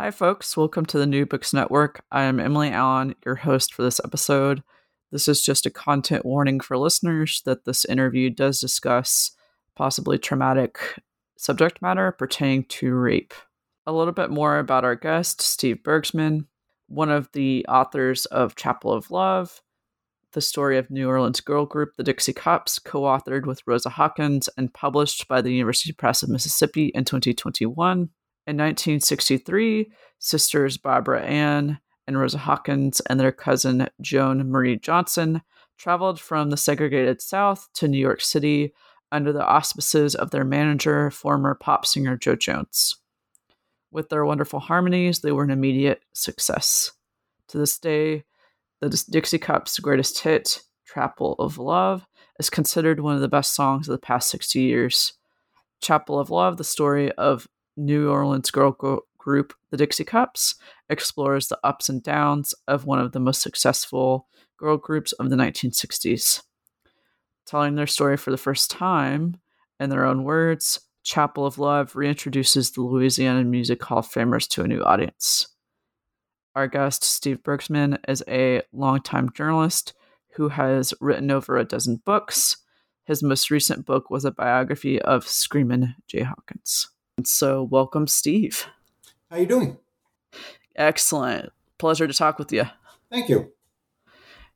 Hi, folks. Welcome to the New Books Network. I am Emily Allen, your host for this episode. This is just a content warning for listeners that this interview does discuss possibly traumatic subject matter pertaining to rape. A little bit more about our guest, Steve Bergsman, one of the authors of Chapel of Love, the story of New Orleans girl group, the Dixie Cups, co authored with Rosa Hawkins and published by the University Press of Mississippi in 2021. In 1963, sisters Barbara Ann and Rosa Hawkins and their cousin Joan Marie Johnson traveled from the segregated South to New York City under the auspices of their manager, former pop singer Joe Jones. With their wonderful harmonies, they were an immediate success. To this day, the Dixie Cups' greatest hit, Chapel of Love, is considered one of the best songs of the past 60 years. Chapel of Love, the story of New Orleans girl group, the Dixie Cups, explores the ups and downs of one of the most successful girl groups of the 1960s. Telling their story for the first time, in their own words, Chapel of Love reintroduces the Louisiana Music Hall of Famers to a new audience. Our guest, Steve Bergsman, is a longtime journalist who has written over a dozen books. His most recent book was a biography of Screamin' Jay Hawkins. So, welcome, Steve. How you doing? Excellent. Pleasure to talk with you. Thank you.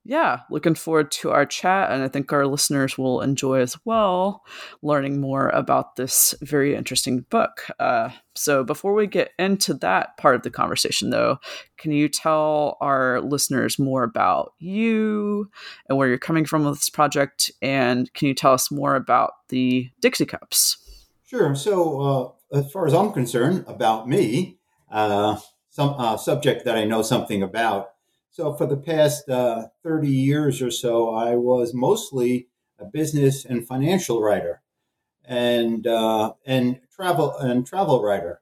Yeah, looking forward to our chat, and I think our listeners will enjoy as well learning more about this very interesting book. Uh, so, before we get into that part of the conversation, though, can you tell our listeners more about you and where you're coming from with this project? And can you tell us more about the Dixie Cups? Sure. So, uh, as far as I'm concerned, about me, uh, some uh, subject that I know something about. So, for the past uh, 30 years or so, I was mostly a business and financial writer, and uh, and travel and travel writer.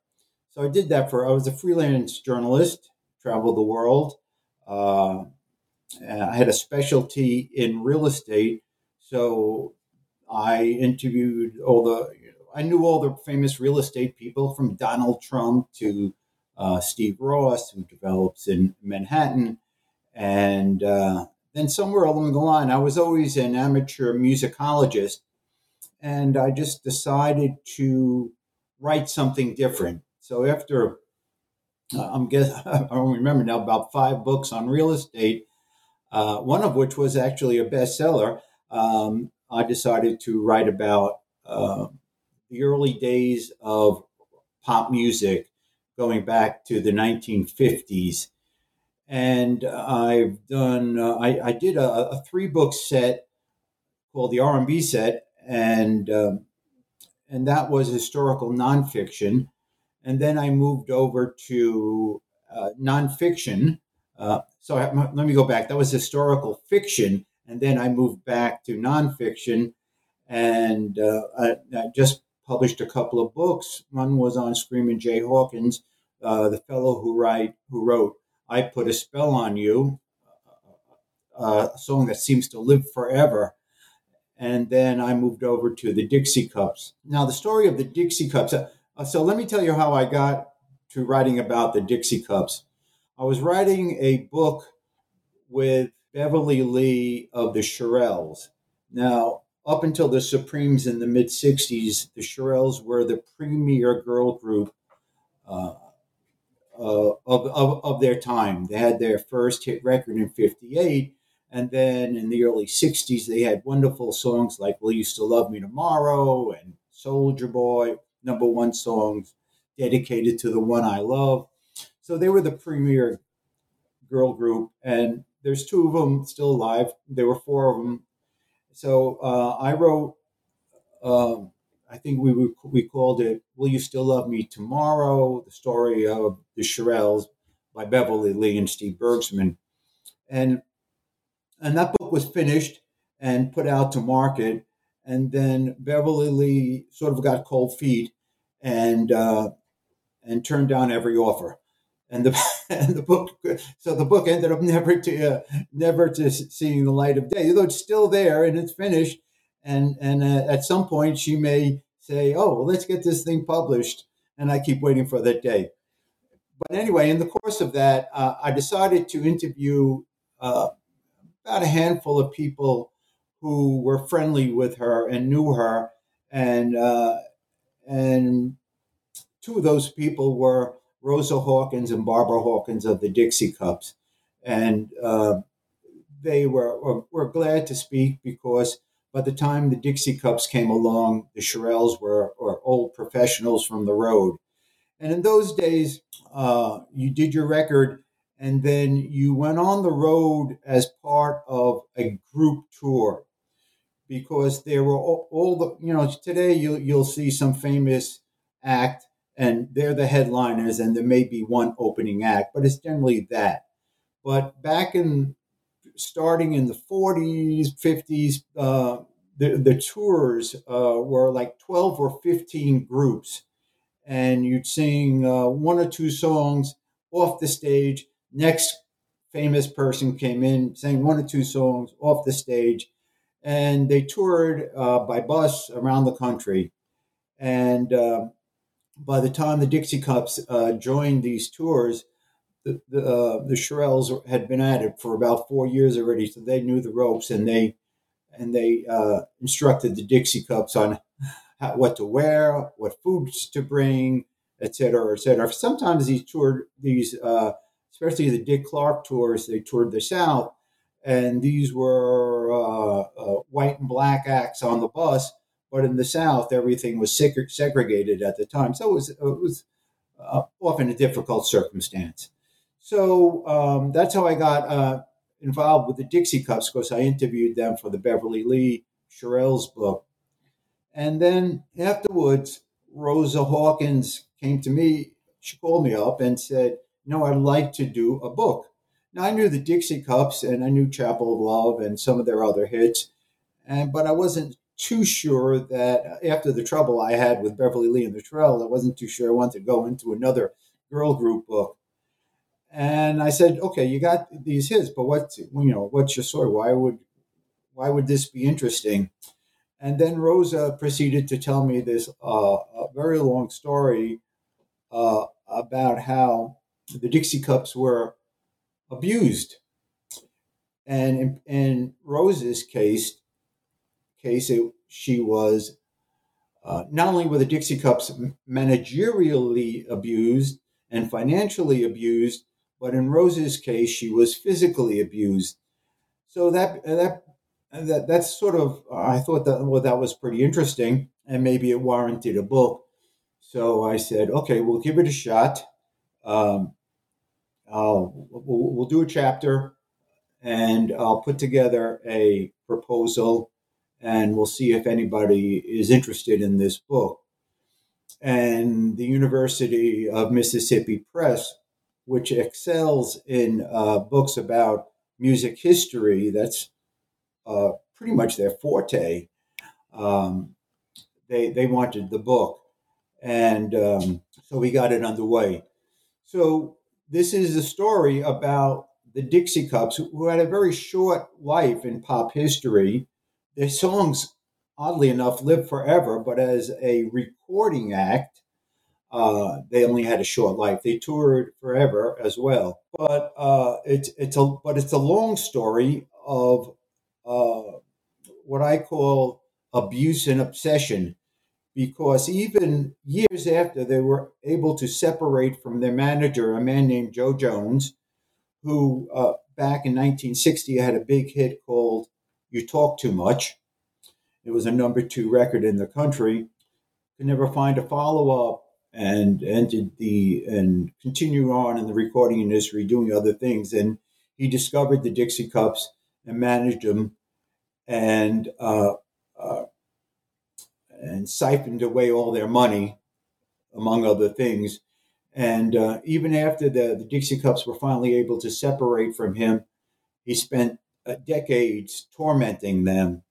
So I did that for. I was a freelance journalist, traveled the world. Uh, I had a specialty in real estate, so I interviewed all the I knew all the famous real estate people from Donald Trump to uh, Steve Ross, who develops in Manhattan. And uh, then somewhere along the line, I was always an amateur musicologist. And I just decided to write something different. So after, uh, I'm guess I don't remember now, about five books on real estate, uh, one of which was actually a bestseller, um, I decided to write about uh, the early days of pop music going back to the 1950s. And I've done, uh, I, I, did a, a, three book set called the R&B set, and um, and that was historical nonfiction. And then I moved over to uh, nonfiction. Uh, so let me go back. That was historical fiction, and then I moved back to nonfiction, and uh, I, I just published a couple of books. One was on Screamin' Jay Hawkins, uh, the fellow who write who wrote "I Put a Spell on You," uh, a song that seems to live forever. And then I moved over to the Dixie Cups. Now, the story of the Dixie Cups. Uh, so let me tell you how I got to writing about the Dixie Cups. I was writing a book with Beverly Lee of the Shirelles. Now, up until the Supremes in the mid 60s, the Shirelles were the premier girl group uh, of, of, of their time. They had their first hit record in 58. And then in the early 60s, they had wonderful songs like Will You Still Love Me Tomorrow and Soldier Boy, number one songs dedicated to the one I love. So they were the premier girl group. And there's two of them still alive. There were four of them. So uh, I wrote, um, I think we we called it "Will You Still Love Me Tomorrow?" The story of the Shirelles by Beverly Lee and Steve Bergsman, and and that book was finished and put out to market, and then Beverly Lee sort of got cold feet and uh, and turned down every offer. And the and the book so the book ended up never to uh, never to seeing the light of day though it's still there and it's finished. And and uh, at some point she may say oh well, let's get this thing published and i keep waiting for that day. But anyway in the course of that uh, i decided to interview uh, about a handful of people who were friendly with her and knew her. And uh, and two of those people were Rosa Hawkins and Barbara Hawkins of the Dixie Cups. And uh, they were, were, were, glad to speak because by the time the Dixie Cups came along, the Shirelles were, were old professionals from the road. And in those days, uh, you did your record and then you went on the road as part of a group tour because there were all, all the, you know, today you'll, you'll see some famous act and they're the headliners, and there may be one opening act, but it's generally that. But back in starting in the 40s, 50s, uh, the, the tours uh, were like 12 or 15 groups, and you'd sing uh, one or two songs off the stage. Next famous person came in, sang one or two songs off the stage, and they toured uh, by bus around the country. And um, by the time the Dixie Cups uh, joined these tours, the the, uh, the Shirelles had been at it for about four years already, so they knew the ropes, and they and they uh, instructed the Dixie Cups on how, what to wear, what foods to bring, et cetera, et cetera. Sometimes these toured these, uh, especially the Dick Clark tours, they toured the South, and these were uh, uh, white and black acts on the bus but in the South, everything was segregated at the time. So it was, it was uh, often a difficult circumstance. So um, that's how I got uh, involved with the Dixie Cups because I interviewed them for the Beverly Lee Shirelles book. And then afterwards, Rosa Hawkins came to me. She called me up and said, No, I'd like to do a book. Now, I knew the Dixie Cups and I knew Chapel of Love and some of their other hits, and but I wasn't too sure that after the trouble I had with Beverly Lee and the Trail, I wasn't too sure I wanted to go into another girl group book. And I said, okay, you got these hits, but what's you know what's your story? Why would why would this be interesting? And then Rosa proceeded to tell me this uh, very long story uh, about how the Dixie Cups were abused. And in, in Rosa's case, case, it, she was uh, not only were the Dixie Cups managerially abused and financially abused, but in Rose's case, she was physically abused. So that that that that's sort of I thought that well that was pretty interesting, and maybe it warranted a book. So I said, okay, we'll give it a shot. Um, I'll we'll, we'll do a chapter, and I'll put together a proposal and we'll see if anybody is interested in this book. And the University of Mississippi Press, which excels in uh, books about music history, that's uh, pretty much their forte. Um, they they wanted the book, and um, so we got it underway. So this is a story about the Dixie Cups, who had a very short life in pop history their songs, oddly enough, live forever, but as a recording act, uh, they only had a short life. They toured forever as well, but uh, it's it's a but it's a long story of uh, what I call abuse and obsession, because even years after they were able to separate from their manager, a man named Joe Jones, who uh, back in 1960 had a big hit called You Talk Too Much. It was a number two record in the country. Could never find a follow up and entered the and continued on in the recording industry doing other things. And he discovered the Dixie Cups and managed them and uh, uh, and siphoned away all their money, among other things. And uh, even after the, the Dixie Cups were finally able to separate from him, he spent decades tormenting them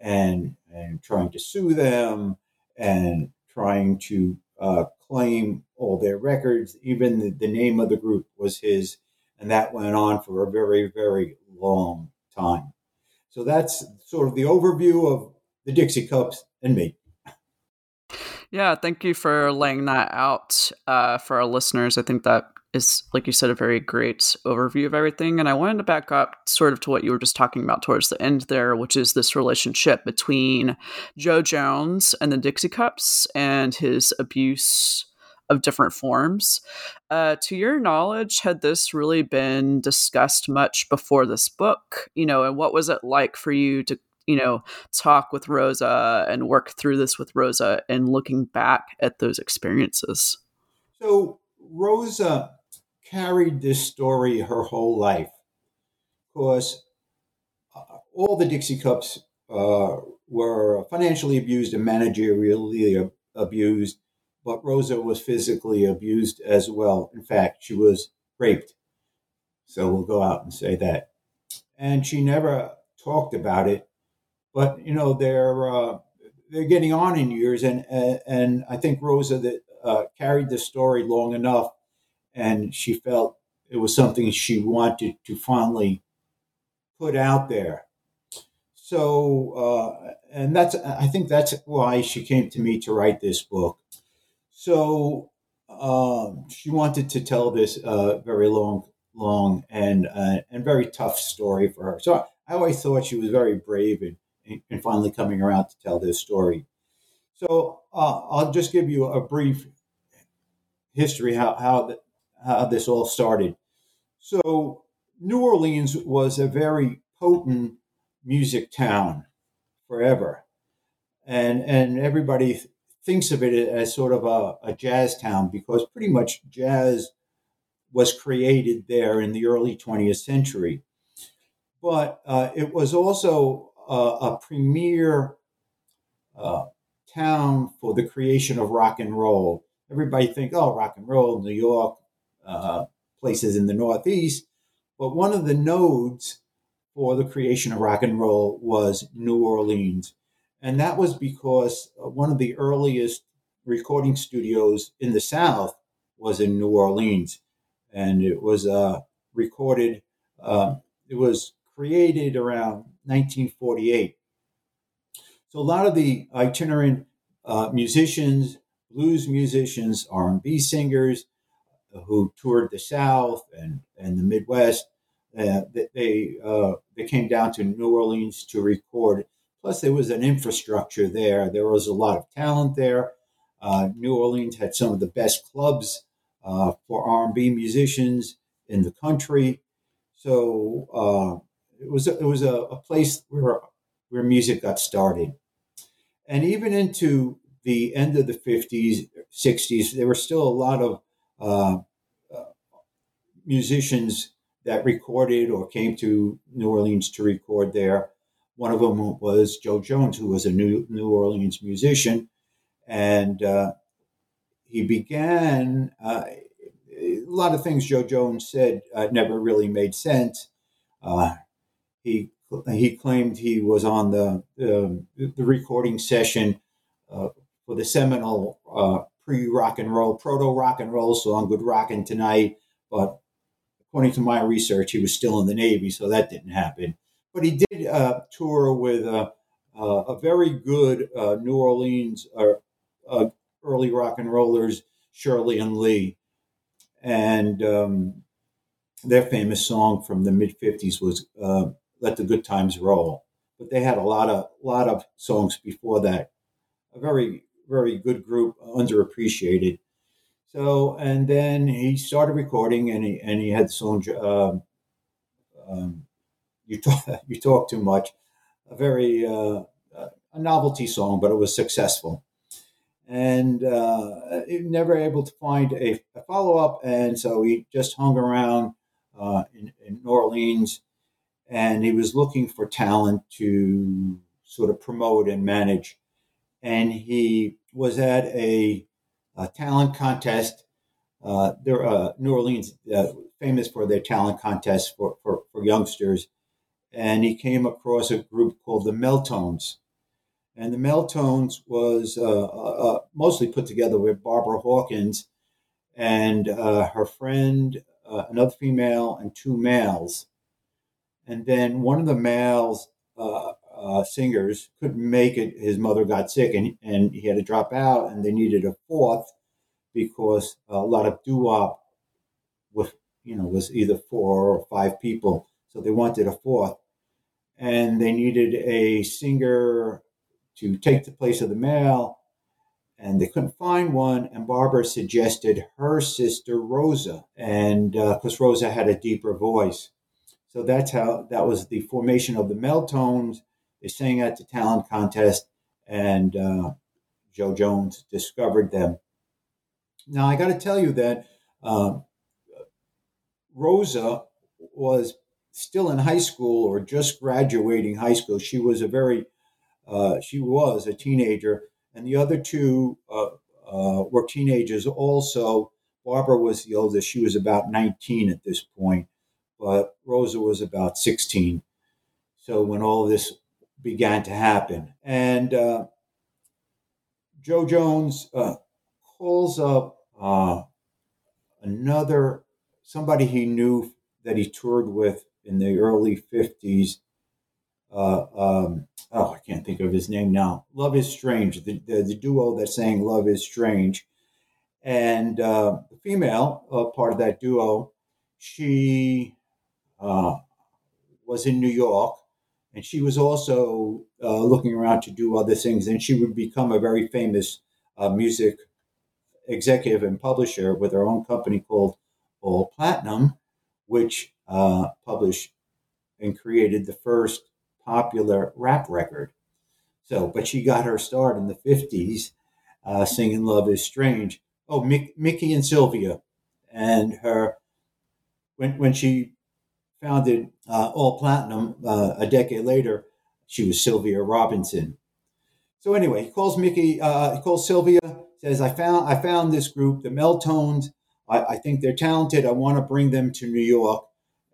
and and trying to sue them and trying to uh, claim all their records. Even the, the name of the group was his, and that went on for a very, very long time. So that's sort of the overview of the Dixie Cups and me. Yeah, thank you for laying that out uh, for our listeners. I think that is, like you said, a very great overview of everything. And I wanted to back up sort of to what you were just talking about towards the end there, which is this relationship between Joe Jones and the Dixie Cups and his abuse of different forms. Uh, to your knowledge, had this really been discussed much before this book? You know, and what was it like for you to you know, talk with Rosa and work through this with Rosa and looking back at those experiences? So, Rosa carried this story her whole life because uh, all the Dixie Cups uh, were financially abused and managerially abused, but Rosa was physically abused as well. In fact, she was raped. So we'll go out and say that. And she never talked about it but you know they're uh, they're getting on in years, and and I think Rosa that uh, carried the story long enough, and she felt it was something she wanted to finally put out there. So, uh, and that's I think that's why she came to me to write this book. So um, she wanted to tell this uh, very long, long and uh, and very tough story for her. So I always thought she was very brave and and finally coming around to tell this story. So uh, I'll just give you a brief history how how, how this all started. So New Orleans was a very potent music town forever, and and everybody thinks of it as sort of a, a jazz town because pretty much jazz was created there in the early 20th century. But uh, it was also uh, a premier uh, town for the creation of rock and roll. Everybody think, oh, rock and roll, New York, uh, places in the Northeast. But one of the nodes for the creation of rock and roll was New Orleans. And that was because one of the earliest recording studios in the South was in New Orleans. And it was uh, recorded, uh, it was created around 1948. So a lot of the itinerant uh, musicians, blues musicians, R&B singers who toured the South and, and the Midwest, uh, they uh, they came down to New Orleans to record. Plus, there was an infrastructure there. There was a lot of talent there. Uh, New Orleans had some of the best clubs uh, for R&B musicians in the country. So it was a, it was a, a place where where music got started, and even into the end of the fifties, sixties, there were still a lot of uh, musicians that recorded or came to New Orleans to record there. One of them was Joe Jones, who was a New New Orleans musician, and uh, he began. Uh, a lot of things Joe Jones said uh, never really made sense. Uh, he he claimed he was on the the recording session uh, for the seminal pre rock and roll, proto rock and roll song "Good Rockin' Tonight," but according to my research, he was still in the Navy, so that didn't happen. But he did uh, tour with a, a very good uh, New Orleans uh, uh, early rock and rollers, Shirley and Lee, and um, their famous song from the mid '50s was let the good times roll. But they had a lot of lot of songs before that, a very very good group, underappreciated. So, and then he started recording, and he and he had the song. Um, um, you talk, you talk too much. A very uh, a novelty song, but it was successful. And uh, never able to find a, a follow up, and so he just hung around uh, in, in New Orleans, and he was looking for talent to sort of promote and manage. And he was at a, a talent contest. Uh, there, uh, New Orleans, uh, famous for their talent contests for, for, for, youngsters. And he came across a group called the Mel-Tones. And the Mel-Tones was uh, uh, uh, mostly put together with Barbara Hawkins and her friend, another female, and two males. And then one of the males uh, singers couldn't make it. His mother got sick and, and he had to drop out, and they needed a fourth because a lot of doo wop was, you know, was either four or five people. So they wanted a fourth. And they needed a singer to take the place of the male, and they couldn't find one. And Barbara suggested her sister Rosa, and because uh, Rosa had a deeper voice. So that's how that was the formation of the Mel-Tones they sang at the talent contest, and uh, Joe Jones discovered them. Now, I got to tell you that uh, Rosa was still in high school or just graduating high school. She was a very, uh, she was a teenager, and the other two uh, uh, were teenagers also. Barbara was the oldest; she was about 19 at this point, but Rosa was about 16. So when all this began to happen. And uh, Joe Jones uh, calls up uh, another somebody he knew that he toured with in the early 50s. Uh, um, oh, I can't think of his name now. Love is Strange, the, the, the duo that sang Love is Strange. And uh, the female uh, part of that duo, she was in New York and she was also uh, looking around to do other things. And she would become a very famous uh, music executive and publisher with her own company called All Platinum, which uh, published and created the first popular rap record. So, but she got her start in the 50s uh, singing Love is Strange. Oh, Mick, Mickey and Sylvia. And her, when, when she founded uh, All Platinum uh, a decade later. She was Sylvia Robinson. So anyway, he calls Mickey. Uh, he calls Sylvia. Says, "I found I found this group, the Mel-Tones. I, I think they're talented. I want to bring them to New York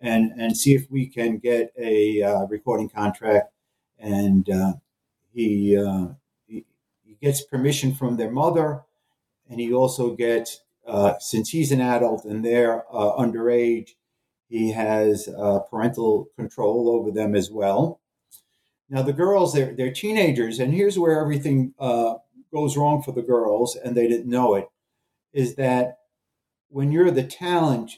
and and see if we can get a uh, recording contract." And uh, he, uh, he, he gets permission from their mother, and he also gets since he's an adult and they're underage he has uh, parental control over them as well. Now, the girls, they're, they're teenagers, and here's where everything uh, goes wrong for the girls, and they didn't know it, is that when you're the talent,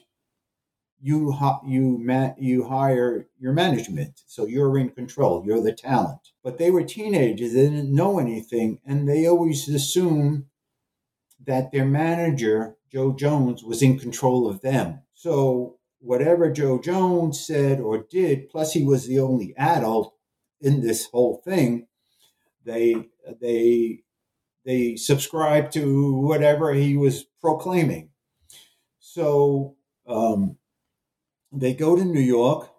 you you you hire your management, so you're in control. You're the talent. But they were teenagers; they didn't know anything, and they always assume that their manager, Joe Jones, was in control of them. So whatever Joe Jones said or did, plus he was the only adult in this whole thing, they they they subscribed to whatever he was proclaiming. So um, they go to New York,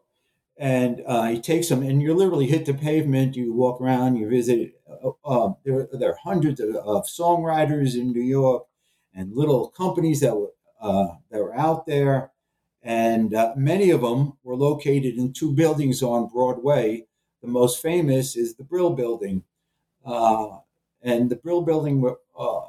and uh, he takes them, and you literally hit the pavement. You walk around, you visit. Uh, uh, there, there are hundreds of, of, songwriters in New York, and little companies that were uh, that were out there and uh, many of them were located in two buildings on Broadway. The most famous is the Brill Building, uh, and the Brill Building uh,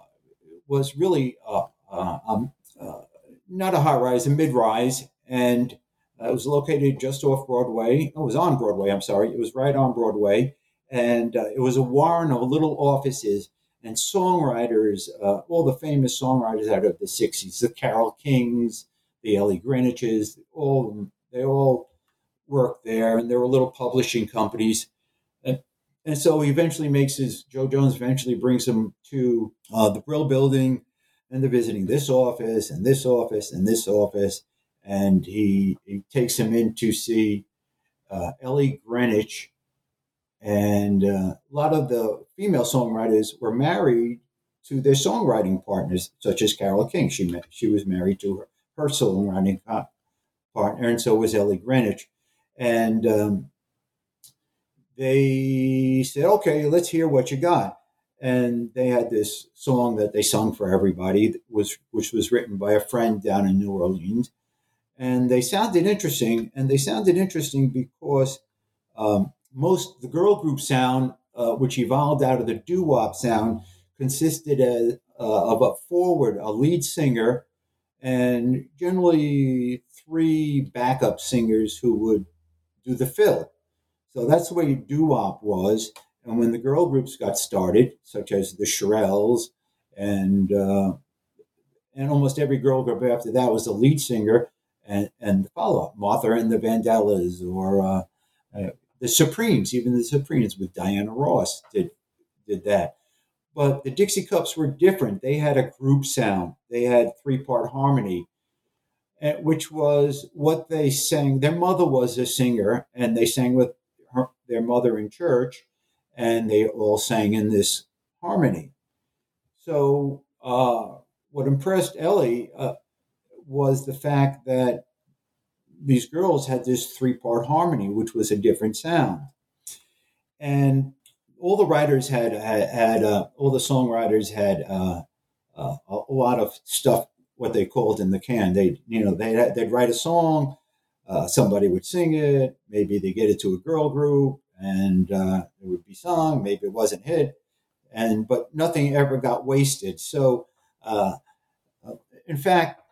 was really uh, uh, um, uh, not a high rise, a mid rise, and it was located just off Broadway. It was on Broadway. I'm sorry, it was right on Broadway, and it was a warren of little offices and songwriters, all the famous songwriters out of the '60s, the Carole Kings the Ellie Greenwiches, all they all worked there, and there were little publishing companies. And and so he eventually makes his Joe Jones eventually brings him to uh, the Brill Building, and they're visiting this office and this office and this office, and he he takes him in to see uh, Ellie Greenwich, and uh, a lot of the female songwriters were married to their songwriting partners, such as Carole King. She met, she was married to her, her running partner, and so was Ellie Greenwich, and um, they said, "Okay, let's hear what you got." And they had this song that they sung for everybody, was which was written by a friend down in New Orleans, and they sounded interesting. And they sounded interesting because um, most the girl group sound, uh, which evolved out of the doo wop sound, consisted of, uh, of a forward, a lead singer, and generally three backup singers who would do the fill. So that's the way doo wop was. And when the girl groups got started, such as the Shirelles and uh, and almost every girl group after that was the lead singer and, and the follow up, Martha and the Vandellas or uh, uh, the Supremes, even the Supremes with Diana Ross did did that. But the Dixie Cups were different. They had a group sound. They had three part harmony, eh, which was what they sang. Their mother was a singer, and they sang with her, their mother in church, and they all sang in this harmony. So, uh, what impressed Ellie uh, was the fact that these girls had this three part harmony, which was a different sound. And all the writers had had, had uh, all the songwriters had uh, uh, a lot of stuff what they called in the can. They you know they they'd write a song, uh, somebody would sing it, maybe they get it to a girl group, and uh, it would be sung. Maybe it wasn't hit, and but nothing ever got wasted. So, uh, in fact,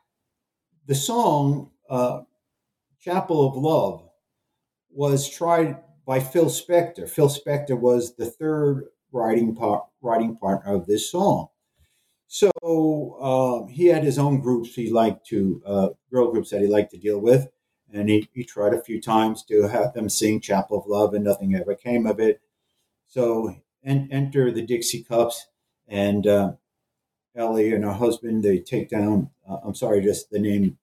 the song "Chapel of Love" was tried by Phil Spector. Phil Spector was the third writing part, writing partner of this song. So uh, he had his own groups he liked to uh, girl groups that he liked to deal with, and he, he tried a few times to have them sing Chapel of Love, and nothing ever came of it. So and enter the Dixie Cups, and uh, Ellie and her husband they take down. Uh, I'm sorry, just the name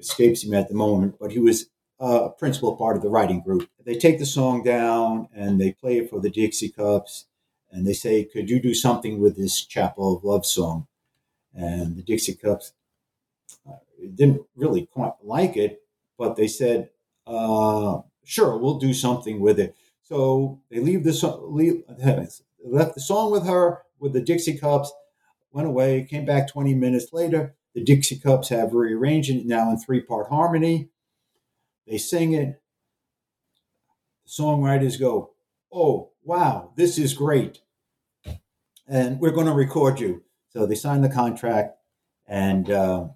escapes him at the moment, but he was a principal part of the writing group. They take the song down and they play it for the Dixie Cups, and they say, "Could you do something with this Chapel of Love song?" And the Dixie Cups uh, didn't really quite like it, but they said, uh, "Sure, we'll do something with it." So they leave the leave, left the song with her with the Dixie Cups, went away, came back 20 minutes later. The Dixie Cups have rearranged it now in three part harmony. They sing it. Songwriters go, Oh, wow, this is great. And we're going to record you. So they sign the contract and uh,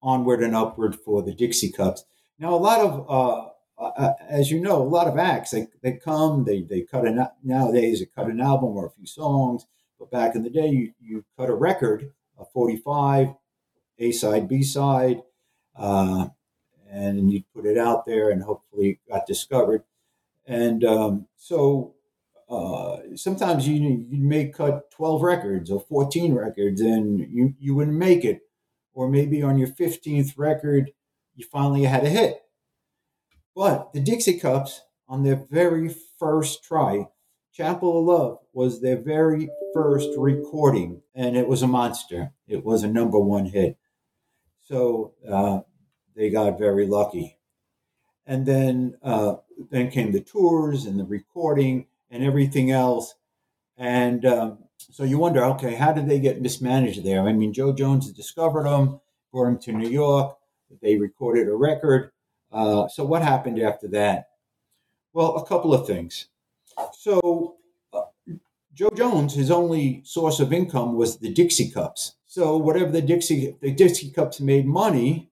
onward and upward for the Dixie Cups. Now, a lot of, uh, uh, as you know, a lot of acts, they, they come, they, they cut a, nowadays, they cut an album or a few songs. But back in the day, you, you cut a record, a 45, A side, B side. Uh, and you'd put it out there and hopefully got discovered. And um, so uh, sometimes you you may cut 12 records or 14 records and you, you wouldn't make it. Or maybe on your 15th record, you finally had a hit. But the Dixie Cups, on their very first try, Chapel of Love was their very first recording, and it was a monster. It was a number one hit. So uh, they got very lucky. And then uh, then came the tours and the recording and everything else. And um, so you wonder, okay, how did they get mismanaged there? I mean, Joe Jones discovered them, brought them to New York. They recorded a record. Uh, so what happened after that? Well, a couple of things. So uh, Joe Jones, his only source of income was the Dixie Cups. So whatever the Dixie the Dixie Cups made money,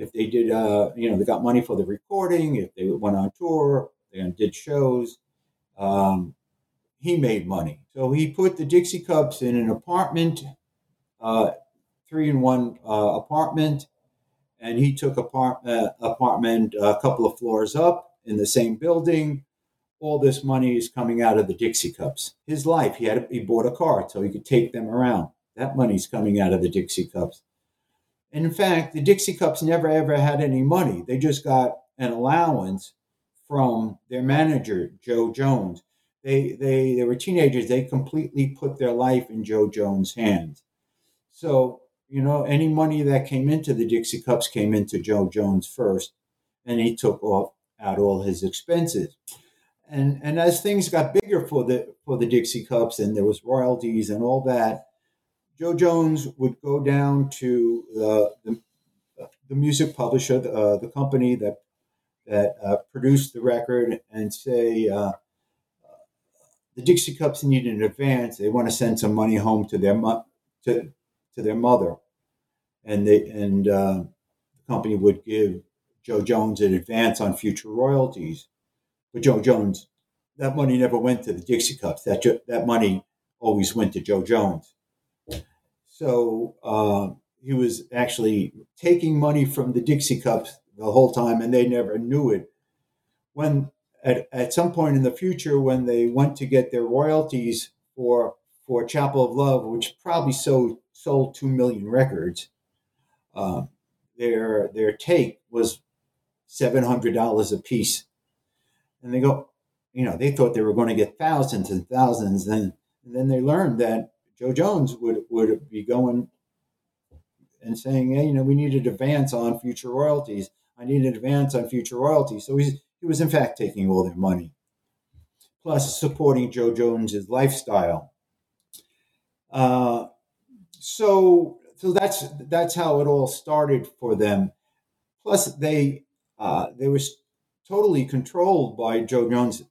if they did, uh, you know, they got money for the recording, if they went on tour, they did shows, um, he made money. So he put the Dixie Cups in an apartment, uh, three in one uh, apartment, and he took apart, uh, apartment a couple of floors up in the same building all this money is coming out of the Dixie Cups. His life, he had he bought a car so he could take them around. That money's coming out of the Dixie Cups. And in fact, the Dixie Cups never ever had any money. They just got an allowance from their manager, Joe Jones. They they they were teenagers. They completely put their life in Joe Jones' hands. So you know, any money that came into the Dixie Cups came into Joe Jones first, and he took off out all his expenses. And and as things got bigger for the for the Dixie Cups, and there was royalties and all that, Joe Jones would go down to the the, the music publisher, the, uh, the company that that uh, produced the record, and say. Uh, the Dixie Cups need an advance. They want to send some money home to their mo- to to their mother, and they and uh, the company would give Joe Jones an advance on future royalties. But Joe Jones, that money never went to the Dixie Cups. That that money always went to Joe Jones. So uh, he was actually taking money from the Dixie Cups the whole time, and they never knew it. When at, at some point in the future, when they went to get their royalties for for Chapel of Love, which probably sold sold two million records, uh, their their take was seven hundred dollars a piece, and they go, you know, they thought they were going to get thousands and thousands, and, and then they learned that Joe Jones would would be going and saying, hey, you know, we need an advance on future royalties. I need an advance on future royalties. So he's, he was in fact taking all their money, plus supporting Joe Jones's lifestyle. Uh, so so that's that's how it all started for them. Plus, they uh, they were totally controlled by Joe Jones,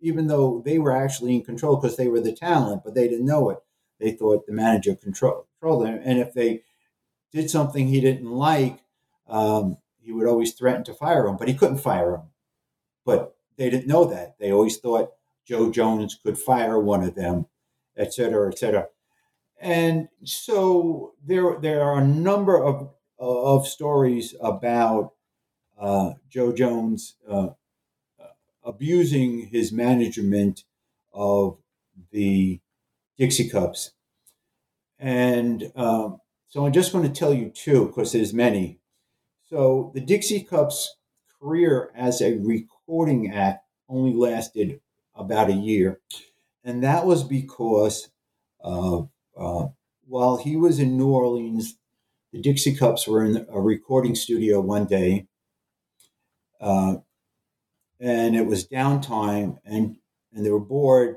even though they were actually in control because they were the talent, but they didn't know it. They thought the manager control, controlled them, and if they did something he didn't like, um, he would always threaten to fire him, but he couldn't fire him. But they didn't know that. They always thought Joe Jones could fire one of them, et cetera, et cetera. And so there, there are a number of, of stories about uh, Joe Jones uh, abusing his management of the Dixie Cups. And um, so I'm just going to tell you two, because there's many. So the Dixie Cups career as a recording act only lasted about a year. And that was because uh, while he was in New Orleans, the Dixie Cups were in a recording studio one day, uh, and it was downtime, and and they were bored,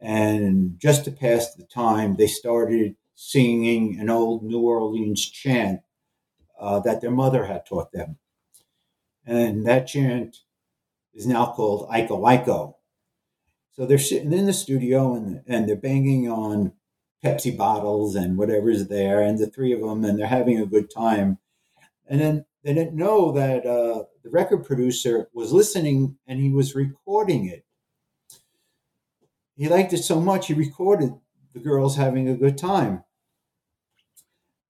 and just to pass the time, they started singing an old New Orleans chant uh, that their mother had taught them, and that chant is now called Iko Iko. So they're sitting in the studio and and they're banging on Pepsi bottles and whatever's there, and the three of them, and they're having a good time. And then they didn't know that uh, the record producer was listening and he was recording it. He liked it so much, he recorded the girls having a good time.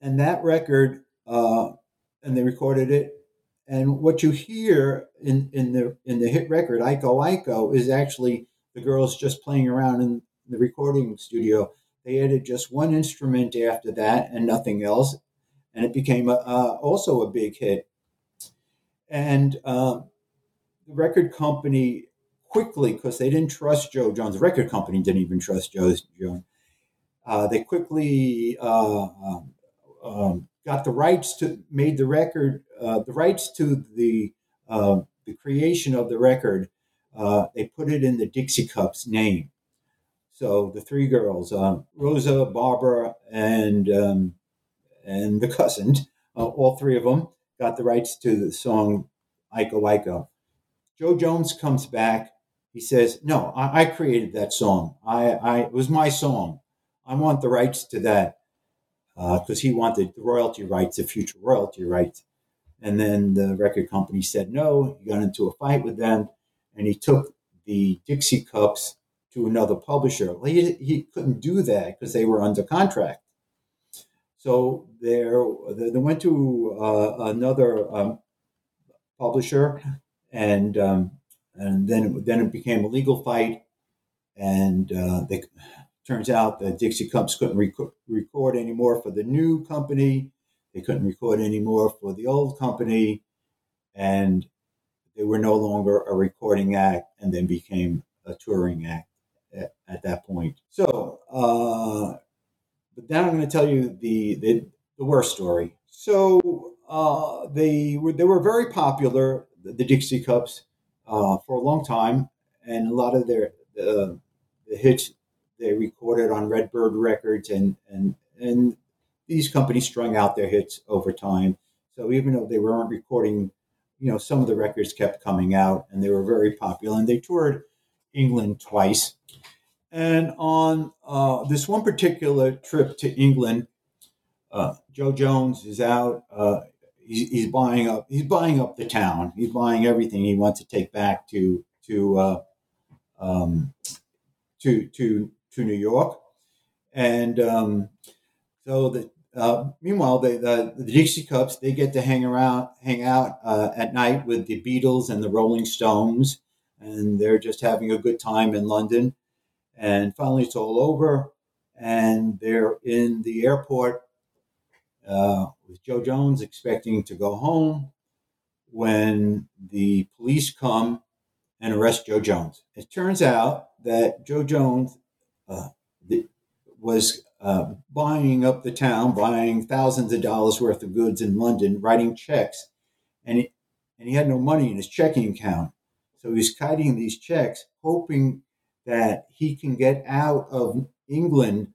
And that record, uh, and they recorded it. And what you hear in, in the in the hit record, Iko Iko, is actually the girls just playing around in the recording studio they added just one instrument after that and nothing else, and it became a, uh, also a big hit. And uh, the record company quickly, because they didn't trust Joe Jones, the record company didn't even trust Joe Jones. Uh, they quickly uh, um, um, got the rights to made the record uh, the rights to the uh, the creation of the record. they put it in the Dixie Cups name. So the three girls, uh, Rosa, Barbara, and um, and the cousin, uh, all three of them got the rights to the song "Iko Iko." Joe Jones comes back. He says, "No, I, I created that song. I, I, it was my song. I want the rights to that because uh, he wanted the royalty rights, the future royalty rights." And then the record company said no. He got into a fight with them, and he took the Dixie Cups to another publisher. He, he couldn't do that because they were under contract. So there, they went to uh, another um, publisher, and um, and then it, then it became a legal fight, and uh, they turns out the Dixie Cups couldn't rec- record anymore for the new company. They couldn't record anymore for the old company, and they were no longer a recording act, and then became a touring act at, at that point. So, uh, but now I'm going to tell you the, the the worst story. So uh, they were they were very popular, the, the Dixie Cups, uh, for a long time, and a lot of their the hits they recorded on Red Bird Records, and and and these companies strung out their hits over time. So even though they weren't recording, you know, some of the records kept coming out, and they were very popular. And they toured England twice. And on uh, this one particular trip to England, uh, Joe Jones is out. He's, buying up. He's buying up the town. He's buying everything he wants to take back to to uh, um, to to to New York, and um, so the uh, meanwhile the, the, the Dixie Cups they get to hang around, hang out uh, at night with the Beatles and the Rolling Stones, and they're just having a good time in London. And finally, it's all over, and they're in the airport uh, with Joe Jones expecting to go home when the police come and arrest Joe Jones. It turns out that Joe Jones uh, was uh, buying up the town, buying thousands of dollars worth of goods in London, writing checks, and he, and he had no money in his checking account. So he's kiting these checks, hoping that he can get out of England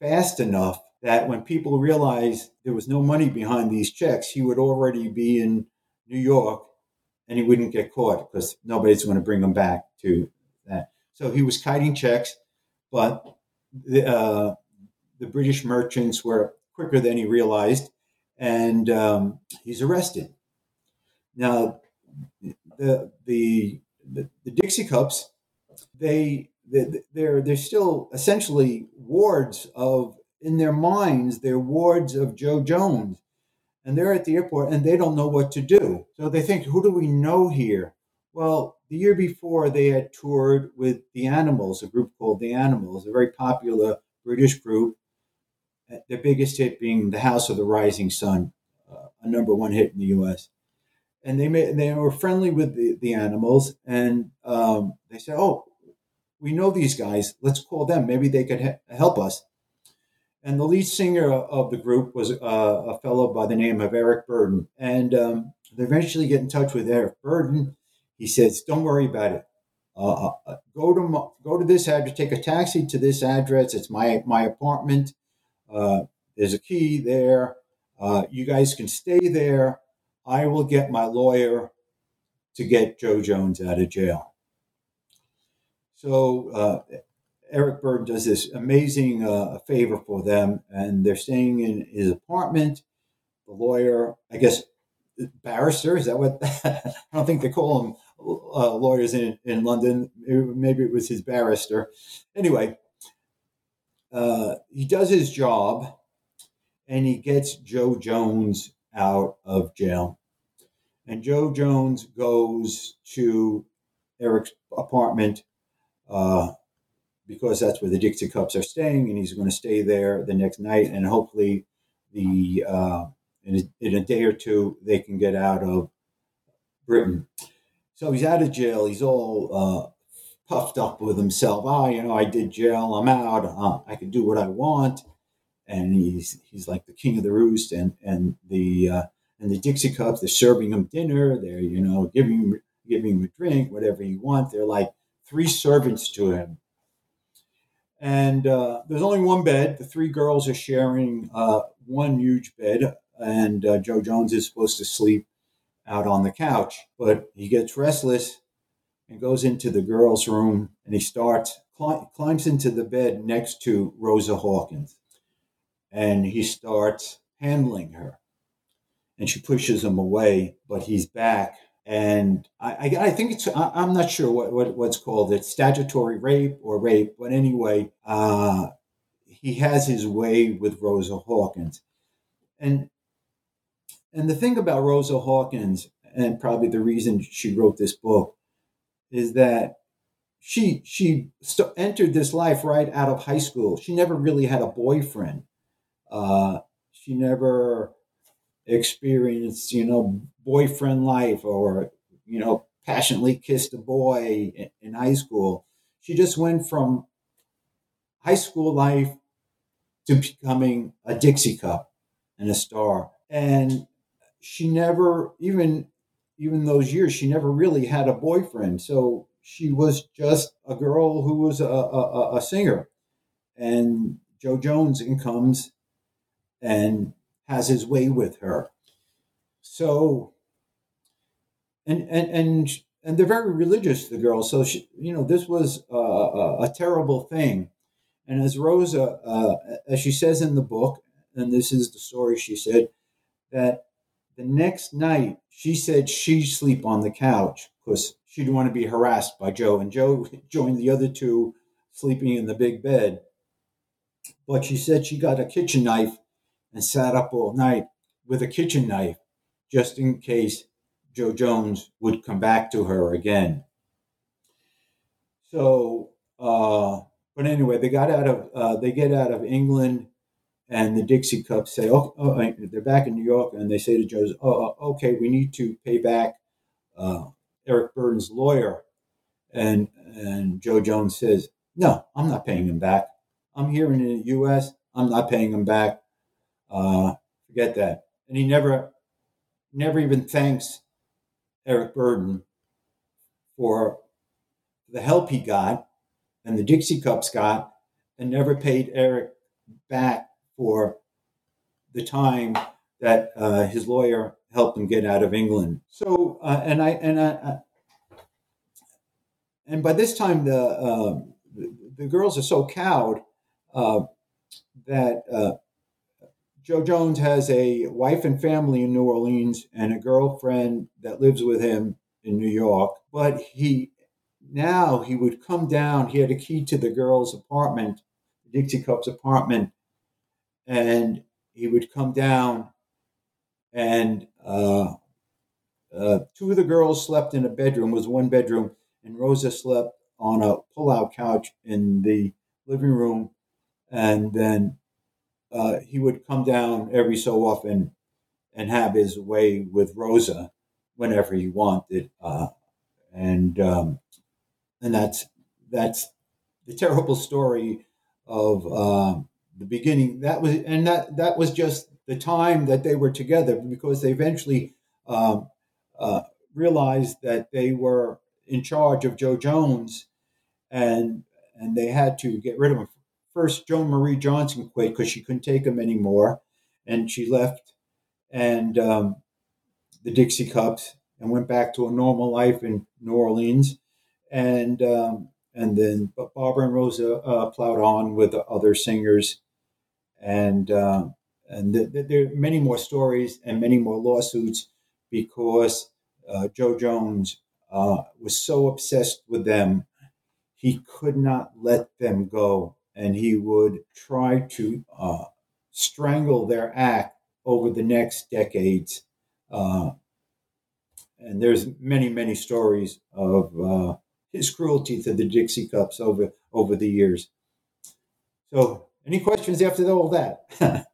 fast enough that when people realized there was no money behind these checks, he would already be in New York and he wouldn't get caught because nobody's going to bring him back to that. So he was kiting checks, but the, uh, the British merchants were quicker than he realized, and um, he's arrested. Now, the, the the, the Dixie Cups, they they're they're still essentially wards of in their minds, they're wards of Joe Jones. And they're at the airport and they don't know what to do. So they think, who do we know here? Well, the year before, they had toured with The Animals, a group called The Animals, a very popular British group. Uh, their biggest hit being The House of the Rising Sun, uh, a number one hit in the US. And they made, they were friendly with the, the animals, and um, they said, "Oh, we know these guys. Let's call them. Maybe they could ha- help us." And the lead singer of the group was uh, a fellow by the name of Eric Burdon. And um, they eventually get in touch with Eric Burdon. He says, "Don't worry about it. Uh, uh, uh go to go to this address. Take a taxi to this address. It's my my apartment. Uh, there's a key there. Uh, you guys can stay there. I will get my lawyer to get Joe Jones out of jail." So Eric Bird does this amazing uh, favor for them, and they're staying in his apartment. The lawyer, I guess, barrister, is that what? I don't think they call them uh, lawyers in, in London. Maybe it was his barrister. Anyway, uh, he does his job and he gets Joe Jones out of jail. And Joe Jones goes to Eric's apartment. Uh, because that's where the Dixie Cups are staying, and he's going to stay there the next night, and hopefully, the uh, in, a, in a day or two they can get out of Britain. So he's out of jail. He's all uh, puffed up with himself. Oh, you know, I did jail. I'm out. Uh, I can do what I want. And he's he's like the king of the roost. And and the uh, and the Dixie Cups, they're serving him dinner. They're you know giving him giving him a drink, whatever he wants. They're like three servants to him and uh, there's only one bed. The three girls are sharing uh, one huge bed, and uh, Joe Jones is supposed to sleep out on the couch. But he gets restless and goes into the girls' room, and he starts climbs into the bed next to Rosa Hawkins, and he starts handling her, and she pushes him away, but he's back and I, I, think it's I'm not sure what, what what's called it statutory rape or rape, but anyway, uh, he has his way with Rosa Hawkins, and and the thing about Rosa Hawkins, and probably the reason she wrote this book, is that she she st- entered this life right out of high school. She never really had a boyfriend. Uh, she never experienced, you know, boyfriend life or you know, passionately kissed a boy in, high school. She just went from high school life to becoming a Dixie Cup and a star. And she never, even even those years, she never really had a boyfriend. So she was just a girl who was a, a, a singer. And Joe Jones comes and has his way with her. So, and and and and they're very religious, the girls. So she, you know, this was a, a, a terrible thing. And as Rosa, uh, as she says in the book, and this is the story she said, that the next night she said she'd sleep on the couch because she didn't want to be harassed by Joe. And Joe joined the other two sleeping in the big bed. But she said she got a kitchen knife and sat up all night with a kitchen knife just in case Joe Jones would come back to her again. So, uh, but anyway, they got out of uh, they get out of England, and the Dixie Cups say, "Oh, oh they're back in New York," and they say to Joe, "Oh, okay, we need to pay back uh, Eric Burdon's lawyer, and and Joe Jones says, "No, I'm not paying him back. I'm here in the U.S. I'm not paying him back. Uh, forget that." And he never, never even thanks Eric Burdon for the help he got and the Dixie Cups got, and never paid Eric back for the time that uh, his lawyer helped him get out of England. So, uh, and I and I, and by this time the uh, the, girls are so cowed uh, that uh, Joe Jones has a wife and family in New Orleans and a girlfriend that lives with him in New York. But he now he would come down. He had a key to the girl's apartment, Dixie Cup's apartment, and he would come down and uh, uh, two of the girls slept in a bedroom. Was one bedroom, and Rosa slept on a pull-out couch in the living room. And then uh, he would come down every so often and have his way with Rosa whenever he wanted. Uh, and um, and that's that's the terrible story of uh, the beginning. That was and that that was just the time that they were together because they eventually um, uh, realized that they were in charge of Joe Jones, and and they had to get rid of him. First, Joan Marie Johnson quit because she couldn't take them anymore, and she left, and um, the Dixie Cups, and went back to a normal life in New Orleans, and um, and then but Barbara and Rosa uh, plowed on with the other singers, and uh, and th- th- there are many more stories and many more lawsuits because uh, Joe Jones uh, was so obsessed with them, he could not let them go, and he would try to uh, strangle their act over the next decades. Uh, and there's many, many stories of uh, his cruelty to the Dixie Cups over over the years. So, any questions after all that?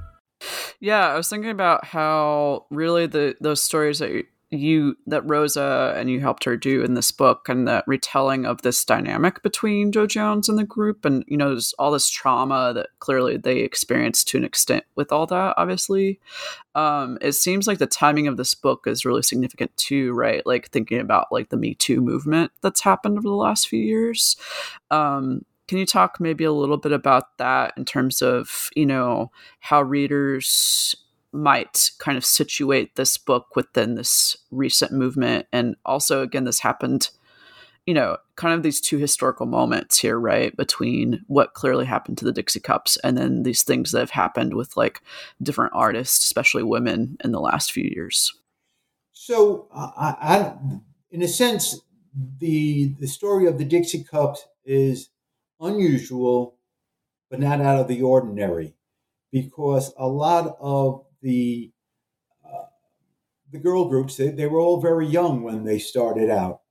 Yeah, I was thinking about how really the those stories that you that Rosa and you helped her do in this book and the retelling of this dynamic between Joe Jones and the group and you know there's all this trauma that clearly they experienced to an extent with all that obviously um it seems like the timing of this book is really significant too right? Like thinking about like the me too movement that's happened over the last few years. Um can you talk maybe a little bit about that in terms of, you know, how readers might kind of situate this book within this recent movement? And also, again, this happened you know, kind of these two historical moments here, right? Between what clearly happened to the Dixie Cups and then these things that have happened with like different artists, especially women, in the last few years. So, I, I, in a sense, the the story of the Dixie Cups is unusual, but not out of the ordinary, because a lot of the uh, the girl groups they, they were all very young when they started out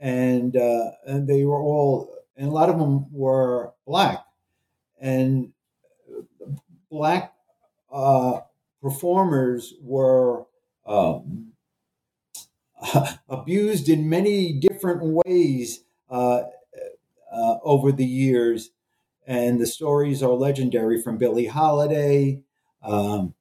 and uh, and they were all and a lot of them were black and black uh, performers were um, abused in many different ways uh, uh, over the years and the stories are legendary from Billie Holiday um,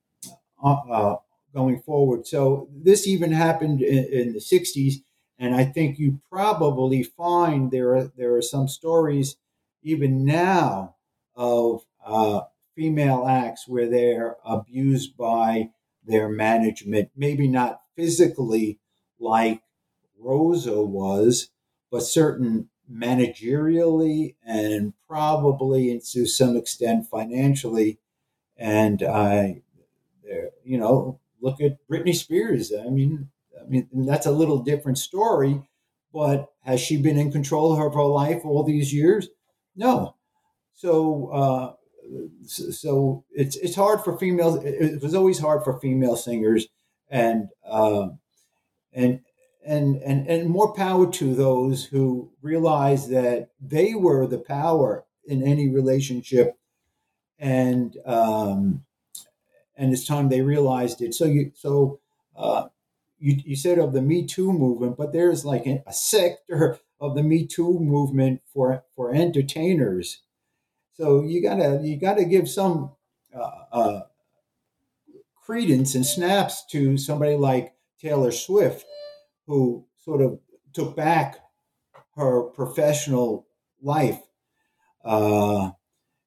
uh, uh, going forward so this even happened in, in the 60s and I think you probably find there are there are some stories even now of uh, female acts where they're abused by their management. Maybe not physically like Rosa was, but certain managerially and probably and to some extent financially. And I, you know, look at Britney Spears. I mean, I mean, that's a little different story. But has she been in control of her life all these years? No. So, uh, so it's it's hard for females. It was always hard for female singers, and uh, and and and and more power to those who realize that they were the power in any relationship, and um, and it's time they realized it. So you so. Uh, you, you said of the Me Too movement, but there's like a, sector of the Me Too movement for for entertainers. So you gotta you gotta give some uh, uh, credence and snaps to somebody like Taylor Swift, who sort of took back her professional life, uh,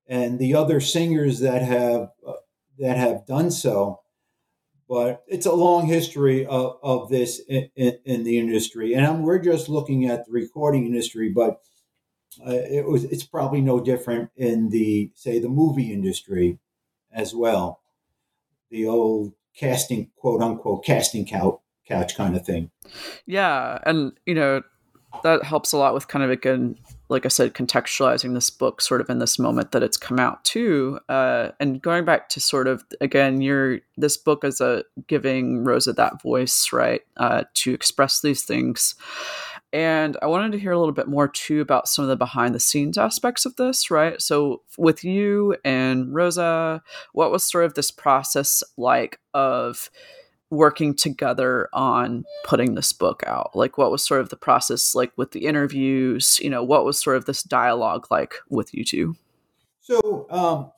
and the other singers that have uh, that have done so but it's a long history of, of this in, in, in the industry. And I'm, we're just looking at the recording industry, but uh, it was it's probably no different in the say the movie industry as well. The old casting quote unquote casting couch couch kind of thing. Yeah, and you know that helps a lot with kind of again like I said, contextualizing this book sort of in this moment that it's come out too, uh, and going back to sort of again, your this book is a giving Rosa that voice, right, uh, to express these things. And I wanted to hear a little bit more too about some of the behind the scenes aspects of this, right? So, with you and Rosa, what was sort of this process like of working together on putting this book out? Like, what was sort of the process like with the interviews? You know, what was sort of this dialogue like with you two? So, um,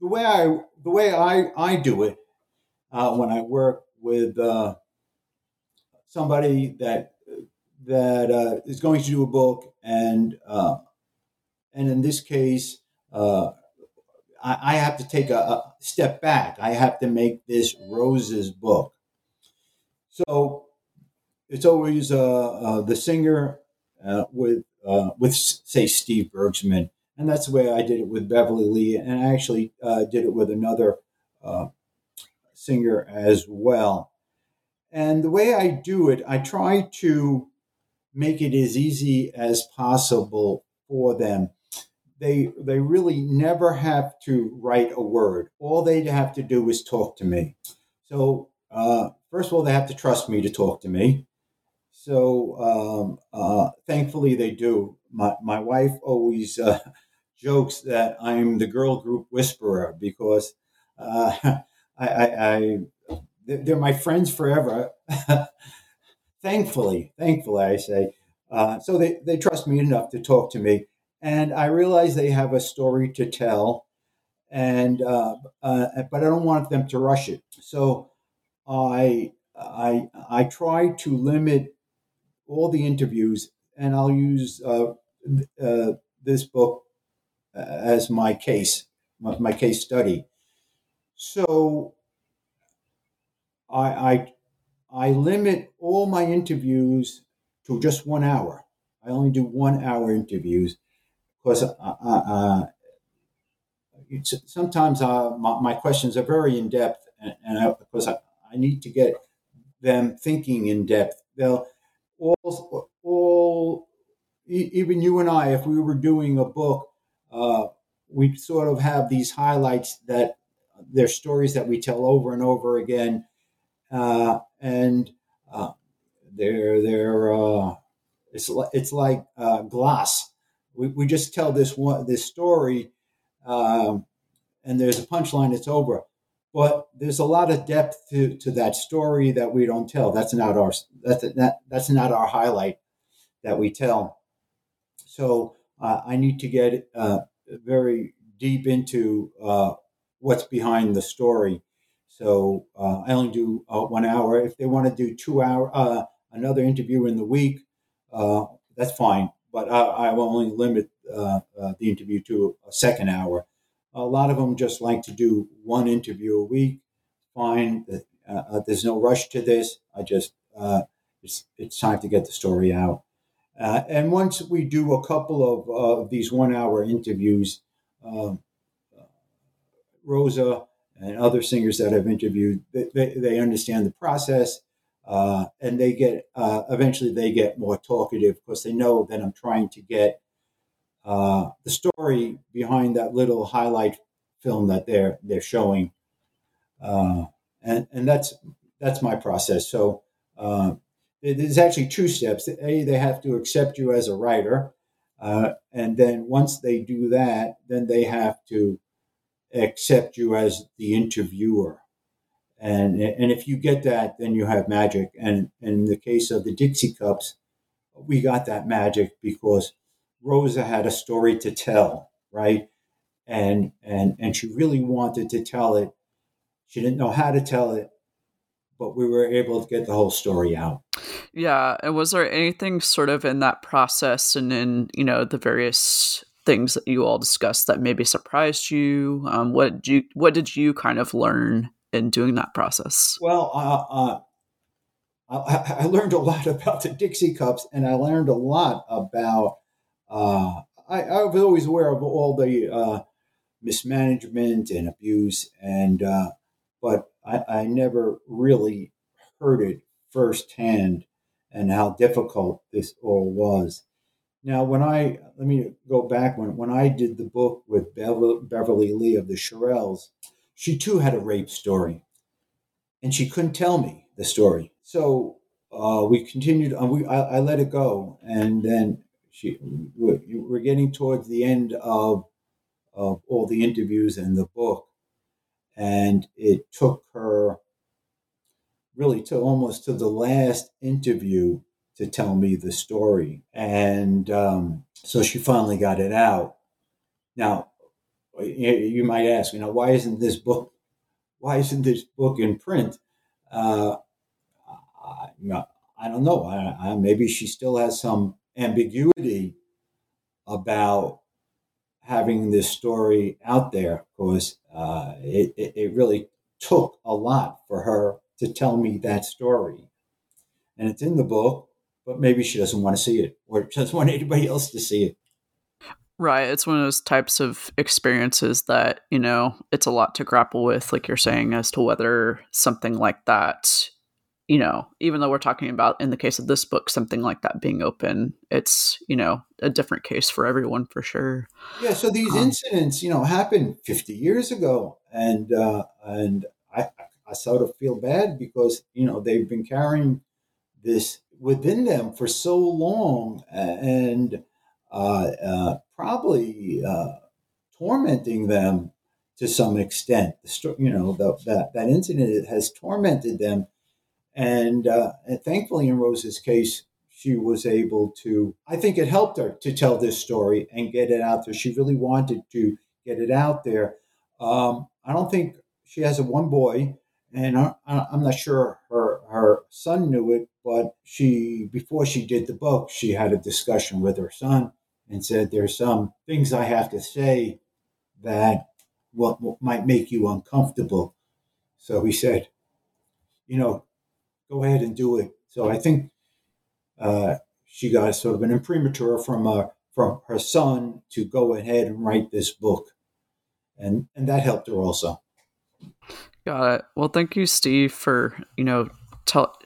the way I the way I I do it uh, when I work with uh, somebody that that uh, is going to do a book, and uh, and in this case, uh, I, I have to take a, a, step back. I have to make this Rosa's book. So it's always uh, uh, the singer uh, with uh, with say Steve Bergsman, and that's the way I did it with Beverly Lee, and I actually uh, did it with another uh, singer as well. And the way I do it, I try to make it as easy as possible for them they they really never have to write a word. All they have to do is talk to me. So uh, first of all, they have to trust me to talk to me. So um, uh, thankfully, they do. My my wife always uh, jokes that I'm the girl group whisperer because uh, I, I, I they're my friends forever. thankfully, thankfully, I say. Uh, so they, they trust me enough to talk to me and I realize they have a story to tell, and uh, uh, but I don't want them to rush it. So I I I try to limit all the interviews, and I'll use uh, uh this book as my case, my case study. So I, I I limit all my interviews to just one hour. I only do one hour interviews because uh, uh, uh sometimes my, my, questions are very in depth, and, and I, because I, I, need to get them thinking in depth. They'll all, all, even you and I, if we were doing a book, uh, we sort of have these highlights that they're stories that we tell over and over again, uh, and uh, they're they're it's it's like glass. We, we just tell this one this story um, and there's a punchline, it's over. But there's a lot of depth to, to that story that we don't tell. That's not our that's that, that's not our highlight that we tell. So uh, I need to get uh, very deep into uh, what's behind the story. So uh, I only do uh, one hour. If they want to do two hour, uh, another interview in the week, that's fine. But I, I will only limit the interview to a second hour. A lot of them just like to do one interview a week. Fine, uh, uh, there's no rush to this. I just uh, it's it's time to get the story out. Uh, and once we do a couple of uh, these one-hour interviews, um, Rosa and other singers that I've interviewed, they, they understand the process. Uh, and they get uh, eventually they get more talkative because they know that I'm trying to get uh, the story behind that little highlight film that they're they're showing, uh, and and that's that's my process. So uh, there's actually two steps. A, they have to accept you as a writer, uh, and then once they do that, then they have to accept you as the interviewer. And, and if you get that, then you have magic. And, in the case of the Dixie Cups, we got that magic because Rosa had a story to tell, right? And and and she really wanted to tell it. She didn't know how to tell it, but we were able to get the whole story out. Yeah, and was there anything sort of in that process and in you know the various things that you all discussed that maybe surprised you? Um, what did you what did you kind of learn in doing that process? Well, uh, uh, I, I, learned a lot about the Dixie Cups, and I learned a lot about uh, I, I, was always aware of all the uh, mismanagement and abuse, and uh, but I, I, never really heard it firsthand and how difficult this all was. Now, when I let me go back when when I did the book with Beverly, Beverly Lee of the Shirelles, she too had a rape story, and she couldn't tell me the story. So uh, we continued. Uh, we I, I, let it go, and then she we're getting towards the end of of all the interviews and the book, and it took her really to almost to the last interview to tell me the story, and um, so she finally got it out. Now, you might ask, you know, why isn't this book, why isn't this book in print? Uh, I, I don't know. I, I, maybe she still has some ambiguity about having this story out there because uh, it, it, it, really took a lot for her to tell me that story. And it's in the book, but maybe she doesn't want to see it or doesn't want anybody else to see it. Right. It's one of those types of experiences that, you know, it's a lot to grapple with, like you're saying, as to whether something like that you know, even though we're talking about in the case of this book something like that being open, it's you know a different case for everyone for sure. Yeah. So these um, incidents, you know, happened 50 years ago, and uh, and I I sort of feel bad because you know they've been carrying this within them for so long, and uh, uh, probably uh, tormenting them to some extent. The you know the, that that incident has tormented them and, uh, and thankfully, in Rosa's case, she was able to, I think it helped her to tell this story and get it out there. She really wanted to get it out there. Um, I don't think she has a one boy, and I, am not sure her, her son knew it, but she, before she did the book, she had a discussion with her son and said, There's some things I have to say that what, what might make you uncomfortable. So he said, You know, go ahead and do it. So I think uh, she got sort of an imprimatur from uh, from her son to go ahead and write this book, and and that helped her also. Got it. Well, thank you, Steve, for you know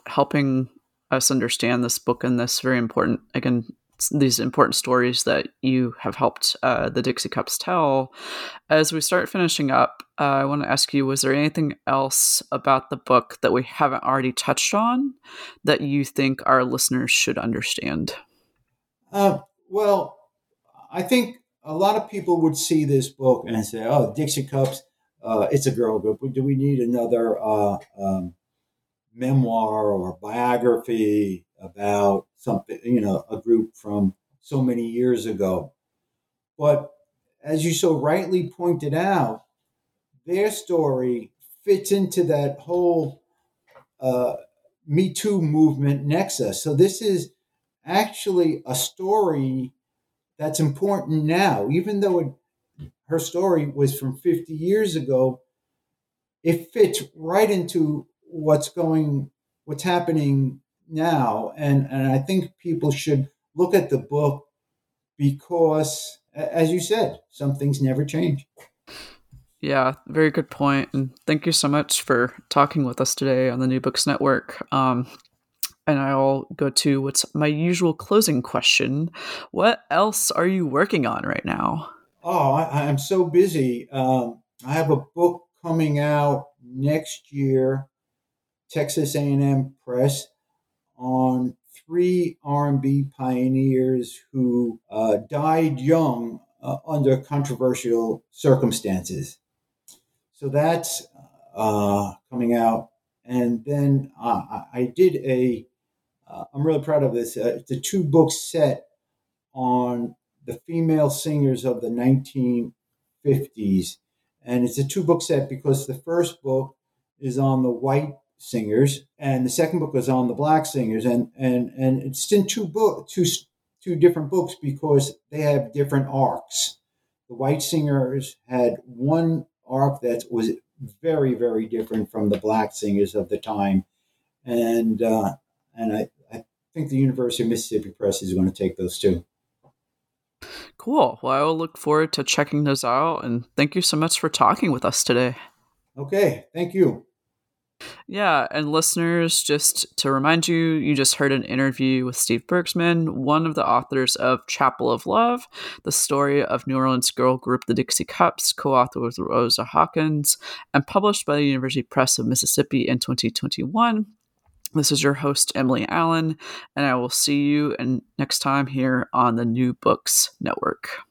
helping us understand this book and this very important again these important stories that you have helped uh, the Dixie Cups tell. As we start finishing up, uh, I want to ask you: Was there anything else about the book that we haven't already touched on that you think our listeners should understand? Uh, well, I think a lot of people would see this book and say, "Oh, Dixie Cups, uh, it's a girl group. Do we need another uh, um, memoir or biography about something, you know, a group from so many years ago?" But as you so rightly pointed out, their story fits into that whole uh, Me Too movement nexus. So this is actually a story that's important now, even though it, her story was from 50 years ago. It fits right into what's going, what's happening now, and and I think people should look at the book because, as you said, some things never change. Yeah, very good point. And thank you so much for talking with us today on the New Books Network. Um, and I'll go to what's my usual closing question. What else are you working on right now? Oh, I, am so busy. Um, I have a book coming out next year, Texas A&M Press, on three R&B pioneers who uh, died young uh, under controversial circumstances. So that's uh, coming out, and then uh, I did a uh, I'm really proud of this. Uh, it's a two book set on the female singers of the 1950s. And it's a two book set because the first book is on the white singers and the second book is on the black singers. And, and, and it's in two, book, two, two different books because they have different arcs. The white singers had one arc that was very, very different from the black singers of the time. And, uh, and I, I think the University of Mississippi Press is going to take those two. Cool. Well, I will look forward to checking those out. And thank you so much for talking with us today. Okay. Thank you. Yeah, and listeners, just to remind you, you just heard an interview with Steve Bergsman, one of the authors of Chapel of Love, the story of New Orleans girl group The Dixie Cups, co authored with Rosa Hawkins, and published by the University Press of Mississippi in 2021. This is your host, Emily Allen, and I will see you and next time here on the New Books Network.